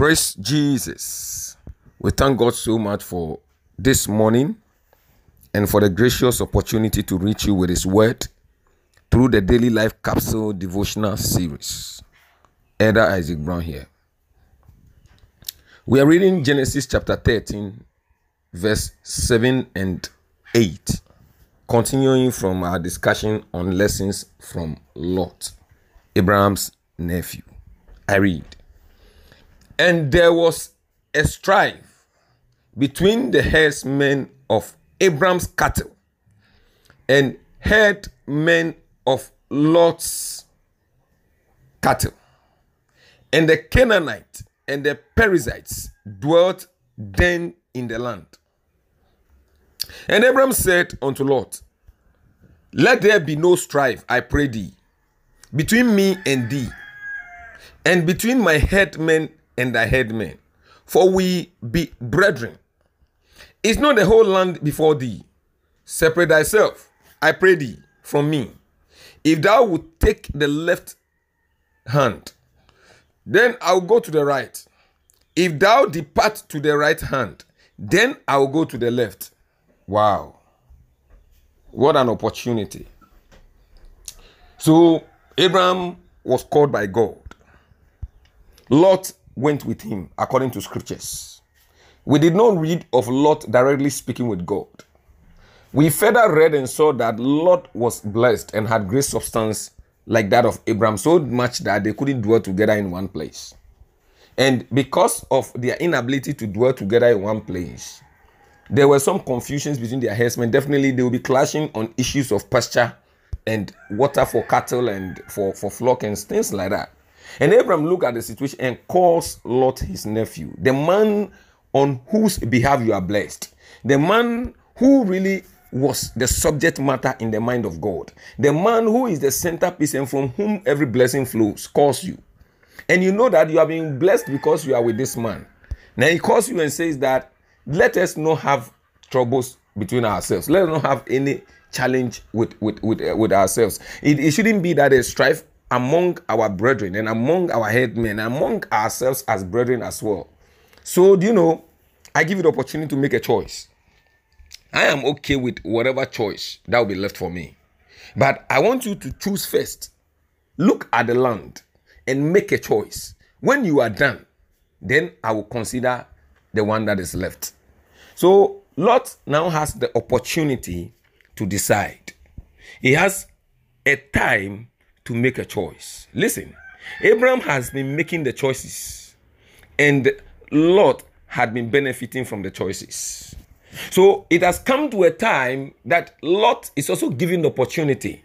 Praise Jesus. We thank God so much for this morning and for the gracious opportunity to reach you with His word through the Daily Life Capsule Devotional Series. Elder Isaac Brown here. We are reading Genesis chapter 13, verse 7 and 8, continuing from our discussion on lessons from Lot, Abraham's nephew. I read. And there was a strife between the herdsmen of Abram's cattle and herdmen of Lot's cattle. And the Canaanite and the Perizzites dwelt then in the land. And Abram said unto Lot, Let there be no strife, I pray thee, between me and thee, and between my headmen and thy headmen, for we be brethren. Is not the whole land before thee? Separate thyself, I pray thee, from me. If thou would take the left hand, then I will go to the right. If thou depart to the right hand, then I will go to the left. Wow. What an opportunity. So Abraham was called by God. Lot went with him according to scriptures. We did not read of Lot directly speaking with God. We further read and saw that Lot was blessed and had great substance like that of Abraham, so much that they couldn't dwell together in one place. And because of their inability to dwell together in one place, there were some confusions between their herdsmen. Definitely, they will be clashing on issues of pasture and water for cattle and for, for flock and things like that. And Abraham looked at the situation and calls Lot his nephew, the man on whose behalf you are blessed, the man who really was the subject matter in the mind of God, the man who is the centerpiece and from whom every blessing flows, calls you. And you know that you are being blessed because you are with this man. Now he calls you and says that let us not have troubles between ourselves. Let us not have any challenge with with with, uh, with ourselves. It, it shouldn't be that there's strife among our brethren and among our headmen, among ourselves as brethren as well. So, do you know, I give you the opportunity to make a choice. I am okay with whatever choice that will be left for me. But I want you to choose first. Look at the land and make a choice. When you are done, then I will consider the one that is left. So, Lot now has the opportunity to decide. He has a time to make a choice. Listen, Abraham has been making the choices, and Lot had been benefiting from the choices. So it has come to a time that Lot is also given the opportunity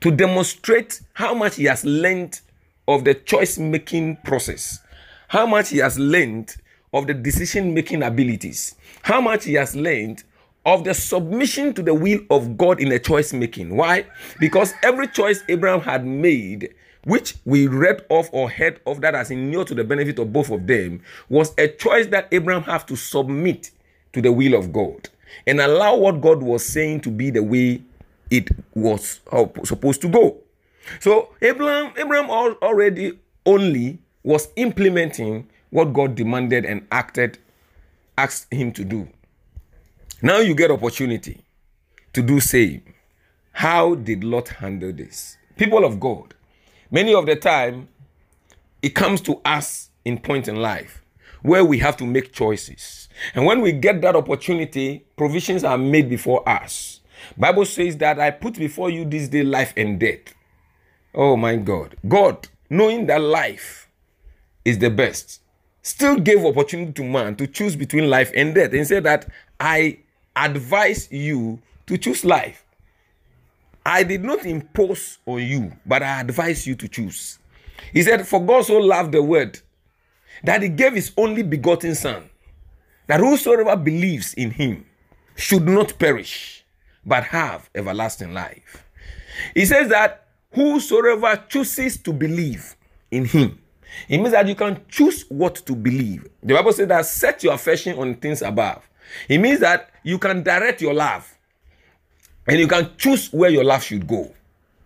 to demonstrate how much he has learned of the choice making process, how much he has learned of the decision making abilities, how much he has learned of the submission to the will of God in a choice making. Why? Because every choice Abraham had made, which we read of or heard of that has inured to the benefit of both of them, was a choice that Abraham have to submit to the will of God and allow what God was saying to be the way it was supposed to go. So Abraham, Abraham already only was implementing what God demanded and acted, asked him to do. Now you get opportunity to do same. How did Lot handle this? People of God, many of the time it comes to us in point in life where we have to make choices. And when we get that opportunity, provisions are made before us. Bible says that I put before you this day life and death. Oh my God. God, knowing that life is the best, still gave opportunity to man to choose between life and death and said that I advise you to choose life. I did not impose on you, but I advise you to choose. He said, For God so loved the word that he gave his only begotten Son, that whosoever believes in him should not perish, but have everlasting life. He says that whosoever chooses to believe in him, it means that you can choose what to believe. The Bible says that set your affection on things above. It means that you can direct your love and you can choose where your love should go.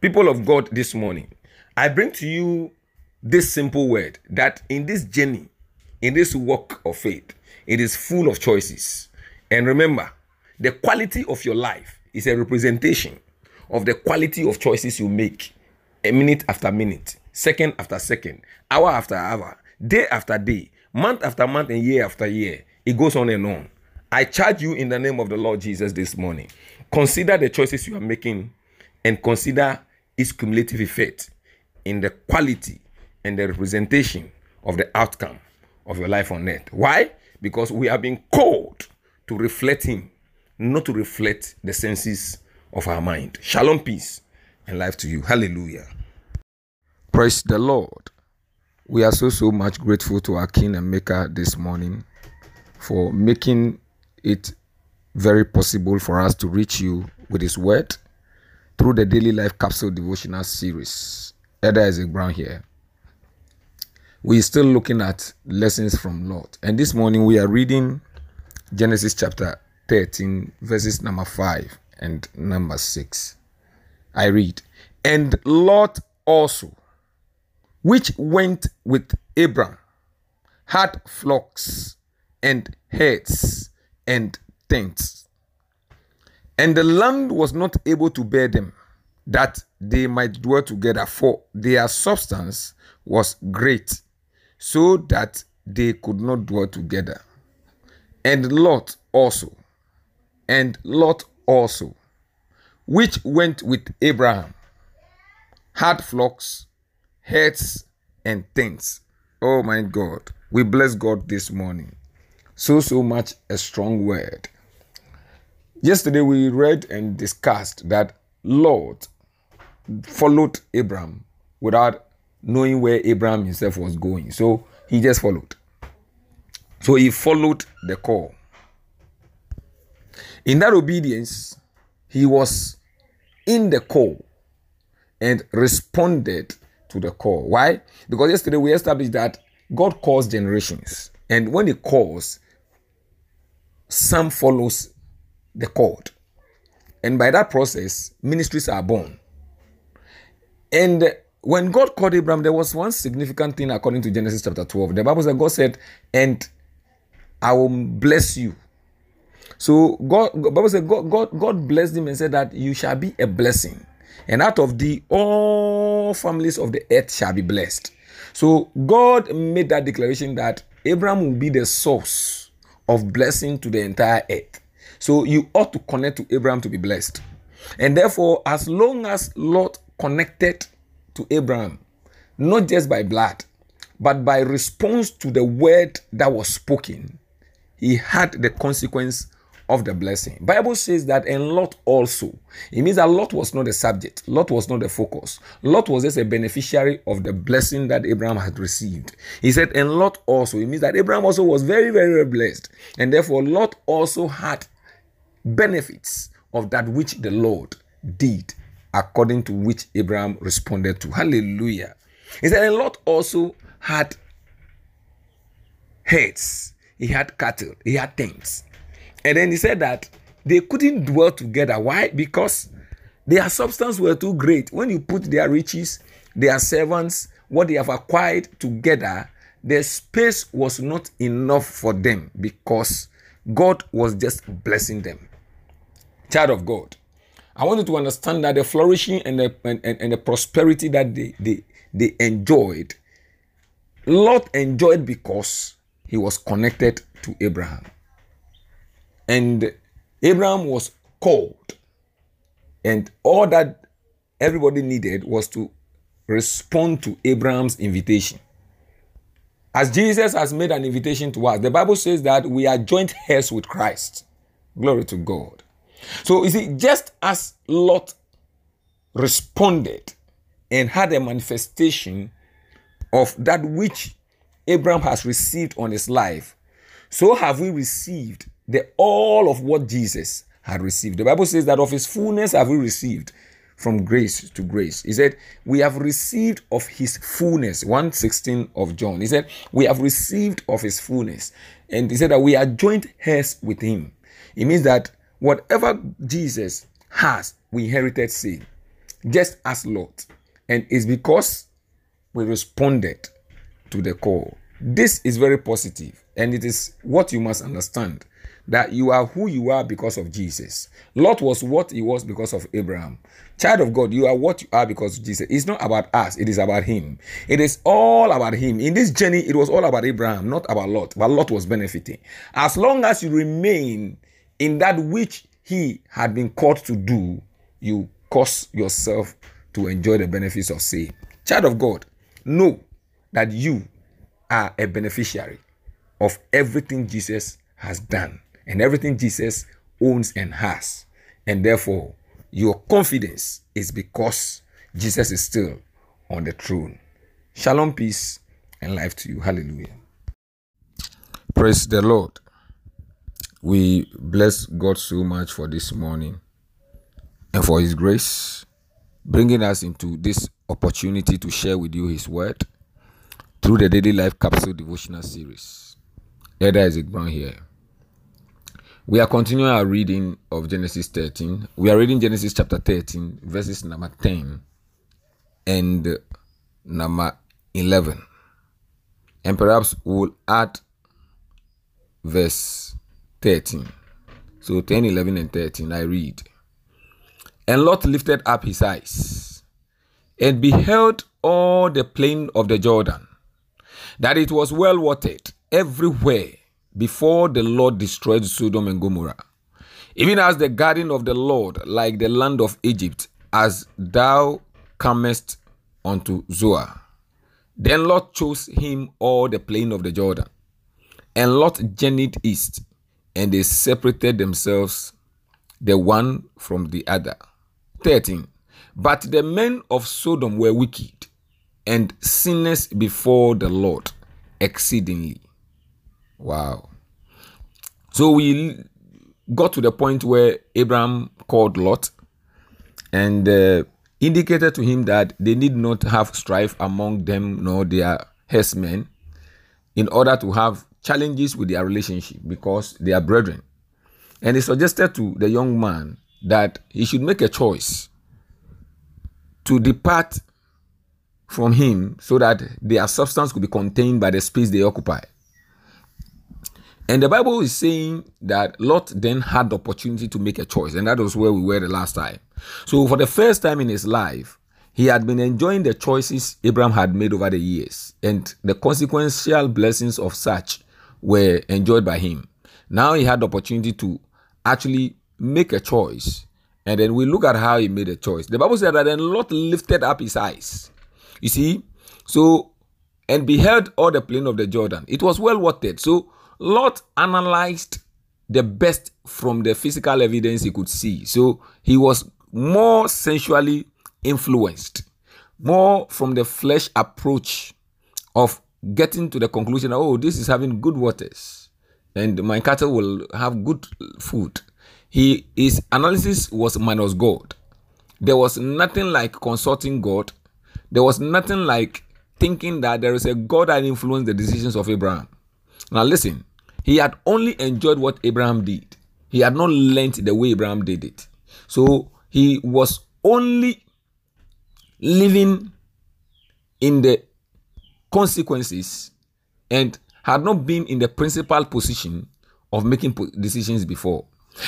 People of God, this morning, I bring to you this simple word that in this journey, in this walk of faith, it is full of choices. And remember, the quality of your life is a representation of the quality of choices you make a minute after minute, second after second, hour after hour, day after day, month after month, and year after year. It goes on and on. I charge you in the name of the Lord Jesus this morning. Consider the choices you are making and consider its cumulative effect in the quality and the representation of the outcome of your life on earth. Why? Because we have been called to reflect Him, not to reflect the senses of our mind. Shalom, peace, and life to you. Hallelujah. Praise the Lord. We are so, so much grateful to our King and Maker this morning for making it very possible for us to reach you with His Word through the Daily Life Capsule Devotional Series. Elder Isaac Brown here. We're still looking at lessons from Lot. And this morning we are reading Genesis chapter 13, verses number 5 and number 6. I read, And Lot also, which went with Abram, had flocks and herds and tents. And the land was not able to bear them, that they might dwell together, for their substance was great, so that they could not dwell together. And Lot also, and Lot also, which went with Abraham, had flocks, herds, and tents. Oh my God, we bless God this morning. So, so much a strong word. Yesterday we read and discussed that Lot followed Abraham without knowing where Abraham himself was going. So he just followed. So he followed the call. In that obedience, he was in the call and responded to the call. Why? Because yesterday we established that God calls generations. And when he calls, some follows the called. And by that process, ministries are born. And when God called Abraham, there was one significant thing according to Genesis chapter 12. The Bible said, God said, and I will bless you. So God, Bible said, God, God, God blessed him and said that you shall be a blessing. And out of the all families of the earth shall be blessed. So God made that declaration that Abraham will be the source of blessing to the entire earth. So you ought to connect to Abraham to be blessed. And therefore, as long as Lot connected to Abraham, not just by blood, but by response to the word that was spoken, he had the consequence of the blessing. Bible says that and Lot also. It means that Lot was not the subject. Lot was not the focus. Lot was just a beneficiary of the blessing that Abraham had received. He said, and Lot also. It means that Abraham also was very, very, blessed. And therefore, Lot also had benefits of that which the Lord did, according to which Abraham responded to. Hallelujah. He said, and Lot also had herds, he had cattle, he had things. And then he said that they couldn't dwell together. Why? Because their substance were too great. When you put their riches, their servants, what they have acquired together, the space was not enough for them because God was just blessing them. Child of God, I want you to understand that the flourishing and the, and, and the prosperity that they, they, they enjoyed, Lot enjoyed because he was connected to Abraham. And Abraham was called, and all that everybody needed was to respond to Abraham's invitation. As Jesus has made an invitation to us, the Bible says that we are joint heirs with Christ. Glory to God. So, you see, just as Lot responded and had a manifestation of that which Abraham has received on his life, so have we received the all of what Jesus had received. The Bible says that of his fullness have we received from grace to grace. He said, We have received of his fullness. 116 of John. He said, We have received of his fullness. And he said that we are joint heirs with him. It means that whatever Jesus has, we inherited same, just as Lot. And it's because we responded to the call. This is very positive, and it is what you must understand that you are who you are because of Jesus. Lot was what he was because of Abraham. Child of God, you are what you are because of Jesus. It's not about us, it is about him. It is all about him. In this journey, it was all about Abraham, not about Lot, but Lot was benefiting. As long as you remain in that which he had been called to do, you cause yourself to enjoy the benefits of sin. Child of God, know that you are a beneficiary of everything Jesus has done and everything Jesus owns and has. And therefore, your confidence is because Jesus is still on the throne. Shalom, peace, and life to you. Hallelujah. Praise the Lord. We bless God so much for this morning and for His grace, bringing us into this opportunity to share with you His word through the Daily Life Capsule Devotional Series. Elder Isaac Brown here. We are continuing our reading of Genesis 13. We are reading Genesis chapter 13, verses number 10 and number 11. And perhaps we'll add verse 13. So 10, 11, and 13, I read. And Lot lifted up his eyes and beheld all the plain of the Jordan, that it was well watered everywhere before the Lord destroyed Sodom and Gomorrah. Even as the garden of the Lord, like the land of Egypt, as thou comest unto Zoar. Then Lot chose him all the plain of the Jordan. And Lot journeyed east, and they separated themselves the one from the other. 13. But the men of Sodom were wicked and sinners before the Lord exceedingly. Wow. So we got to the point where Abraham called Lot and uh, indicated to him that they need not have strife among them nor their herdsmen in order to have challenges with their relationship because they are brethren. And he suggested to the young man that he should make a choice to depart from him so that their substance could be contained by the space they occupy. And the Bible is saying that Lot then had the opportunity to make a choice, and that was where we were the last time. So, for the first time in his life, he had been enjoying the choices Abraham had made over the years, and the consequential blessings of such were enjoyed by him. Now he had the opportunity to actually make a choice, and then we look at how he made a choice. The Bible said that then Lot lifted up his eyes. You see, so and beheld all the plain of the Jordan. It was well watered. So Lot analyzed the best from the physical evidence he could see. So he was more sensually influenced, more from the flesh approach of getting to the conclusion oh, this is having good waters and my cattle will have good food. He, his analysis was minus God. There was nothing like consulting God. There was nothing like thinking that there is a God that influenced the decisions of Abraham. Now, listen, he had only enjoyed what Abraham did. He had not learned the way Abraham did it. So he was only living in the consequences and had not been in the principal position of making decisions before.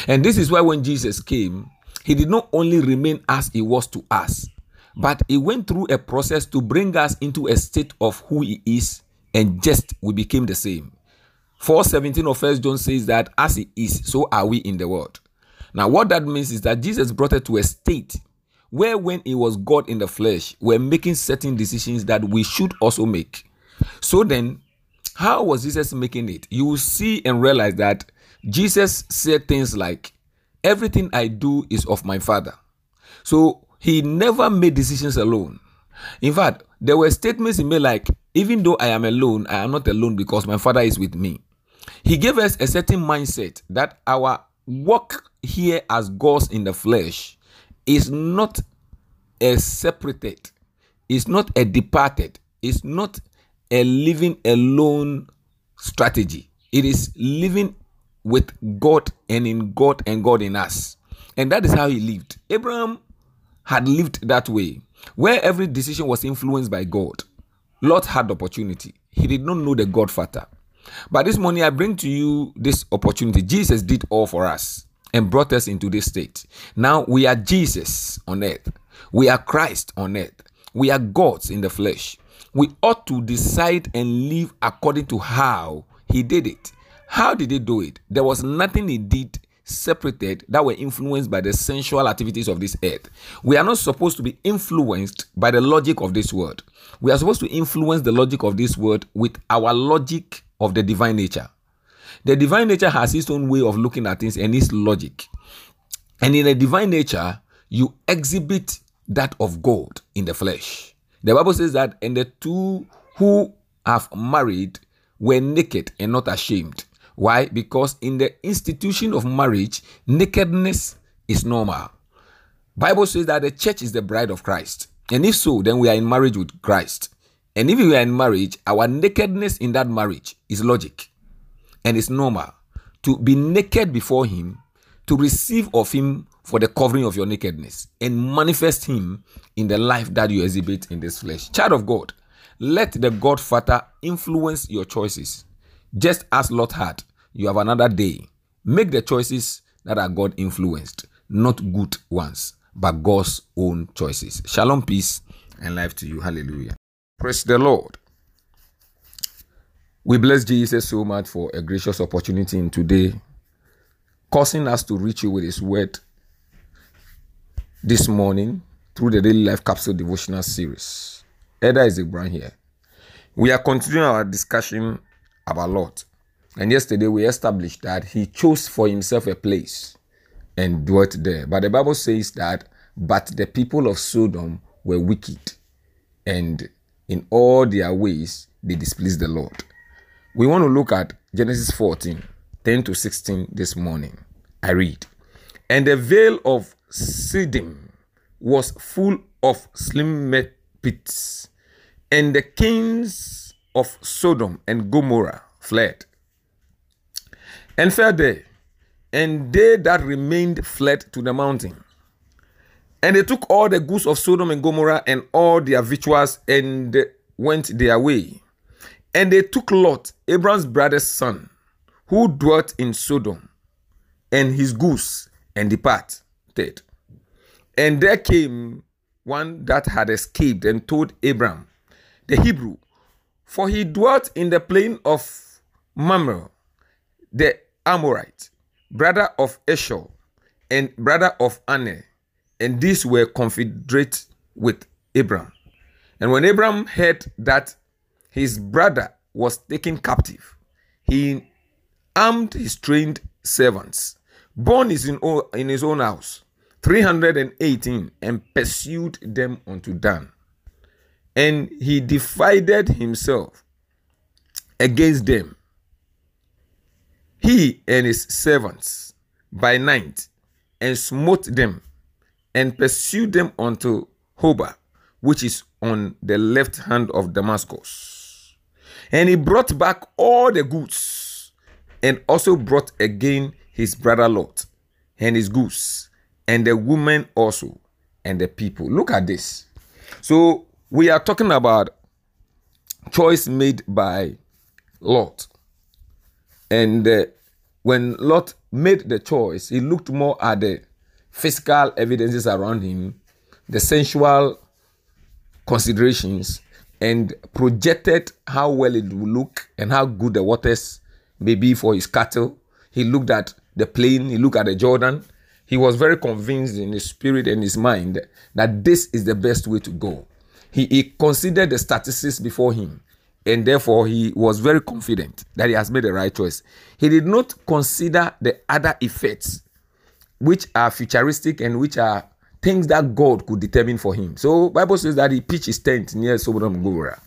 And this is why when Jesus came, he did not only remain as he was to us, but he went through a process to bring us into a state of who he is and just we became the same. 417 of First John says that as he is, so are we in the world. Now, what that means is that Jesus brought it to a state where, when he was God in the flesh, we're making certain decisions that we should also make. So then, how was Jesus making it? You will see and realize that Jesus said things like, Everything I do is of my Father. So he never made decisions alone. In fact, there were statements he made like, Even though I am alone, I am not alone because my Father is with me. He gave us a certain mindset that our work here as gods in the flesh is not a separated, is not a departed, is not a living alone strategy. It is living with God and in God and God in us. And that is how he lived. Abraham had lived that way, where every decision was influenced by God. Lot had opportunity. he did not know the Godfather. But this morning, I bring to you this opportunity. Jesus did all for us and brought us into this state. Now we are Jesus on earth. We are Christ on earth. We are gods in the flesh. We ought to decide and live according to how he did it. How did he do it? There was nothing he did separated that were influenced by the sensual activities of this earth. We are not supposed to be influenced by the logic of this world. We are supposed to influence the logic of this world with our logic of the divine nature. The divine nature has its own way of looking at things and its logic. And in the divine nature, you exhibit that of God in the flesh. The Bible says that, and the two who have married were naked and not ashamed. Why? Because in the institution of marriage, nakedness is normal. Bible says that the church is the bride of Christ. And if so, then we are in marriage with Christ. And if we are in marriage, our nakedness in that marriage is logic and it's normal to be naked before Him, to receive of Him for the covering of your nakedness, and manifest Him in the life that you exhibit in this flesh. Child of God, let the Godfather influence your choices. Just as Lot had, you have another day. Make the choices that are God influenced, not good ones, but God's own choices. Shalom, peace, and life to you. Hallelujah. Praise the Lord. We bless Jesus so much for a gracious opportunity in today, causing us to reach you with His word this morning through the Daily Life Capsule Devotional Series. Elder Isaac Brown here. We are continuing our discussion about Lot. And yesterday we established that he chose for himself a place and dwelt there. But the Bible says that, but the people of Sodom were wicked, and in all their ways they displeased the Lord. We want to look at Genesis 14, 10 to 16 this morning. I read, And the vale of Siddim was full of slim pits, and the kings of Sodom and Gomorrah fled and fell there, and they that remained fled to the mountain. And they took all the goods of Sodom and Gomorrah and all their victuals and went their way. And they took Lot, Abraham's brother's son, who dwelt in Sodom, and his goose, and departed. And there came one that had escaped and told Abraham, the Hebrew, for he dwelt in the plain of Mamre, the Amorite, brother of Eshur, and brother of Aner, and these were confederate with Abraham. And when Abraham heard that his brother was taken captive, he armed his trained servants, born in, in his own house, 318, and pursued them unto Dan. And he divided himself against them, he and his servants, by night, and smote them, and pursued them unto Hobah, which is on the left hand of Damascus. And he brought back all the goods, and also brought again his brother Lot, and his goods, and the woman also, and the people. Look at this. So we are talking about choice made by Lot. And uh, when Lot made the choice, he looked more at the physical evidences around him, the sensual considerations, and projected how well it would look and how good the waters may be for his cattle. He looked at the plain, he looked at the Jordan. He was very convinced in his spirit and his mind that this is the best way to go. He, he considered the statistics before him and therefore he was very confident that he has made the right choice. He did not consider the other effects, which are futuristic and which are things that God could determine for him. So Bible says that he pitched his tent near Sodom and Gomorrah.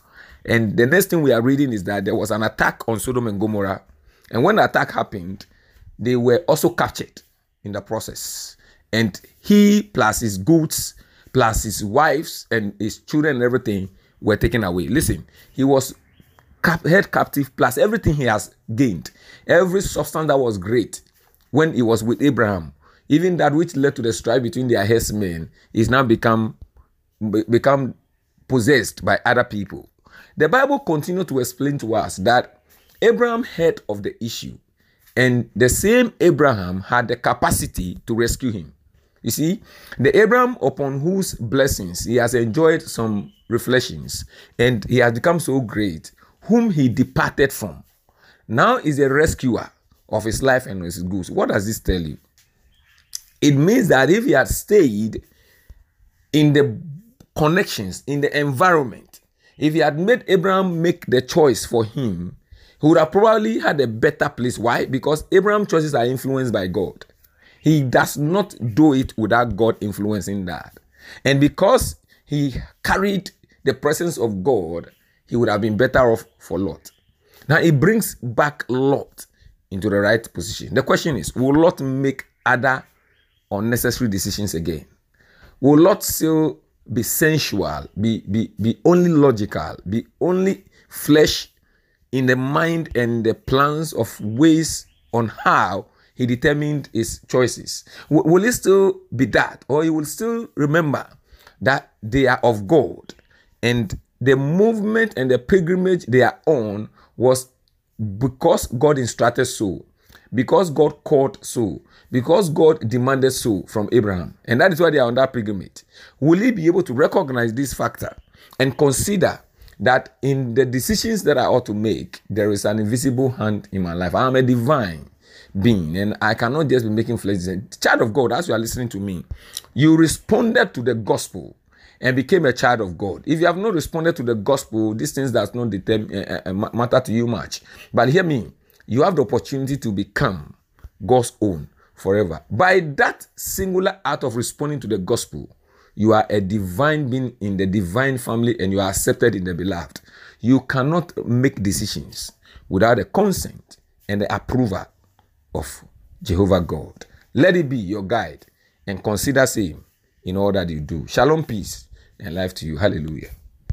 And the next thing we are reading is that there was an attack on Sodom and Gomorrah. And when the attack happened, they were also captured in the process. And he plus his goods, plus his wives and his children and everything were taken away. Listen, he was cap- held captive plus everything he has gained. Every substance that was great when he was with Abraham even that which led to the strife between their herdsmen is now become become possessed by other people the Bible continued to explain to us that Abraham heard of the issue, and the same Abraham had the capacity to rescue him. You see, the Abraham upon whose blessings he has enjoyed some reflections and he has become so great, whom he departed from, now is a rescuer of his life and his goods. What does this tell you? It means that if he had stayed in the connections, in the environment, if he had made Abraham make the choice for him, he would have probably had a better place. Why? Because Abraham's choices are influenced by God. He does not do it without God influencing that. And because he carried the presence of God, he would have been better off for Lot. Now it brings back Lot into the right position. The question is will Lot make other unnecessary decisions again? Will Lot still be sensual, be, be, be only logical, be only flesh in the mind and the plans of ways on how he determined his choices. Will he still be that? Or he will still remember that they are of God and the movement and the pilgrimage they are on was because God instructed so, because God called so, because God demanded so from Abraham. And that is why they are on that pilgrimage. Will he be able to recognize this factor and consider that in the decisions that I ought to make, there is an invisible hand in my life? I am a divine being and I cannot just be making flesh. Child of God, as you are listening to me, you responded to the gospel and became a child of God. If you have not responded to the gospel, these things does not uh, uh, matter to you much. But hear me, you have the opportunity to become God's own forever. By that singular act of responding to the gospel, you are a divine being in the divine family and you are accepted in the beloved. You cannot make decisions without the consent and the approval of Jehovah God. Let it be your guide and consider same in all that you do. Shalom, peace, and life to you. Hallelujah.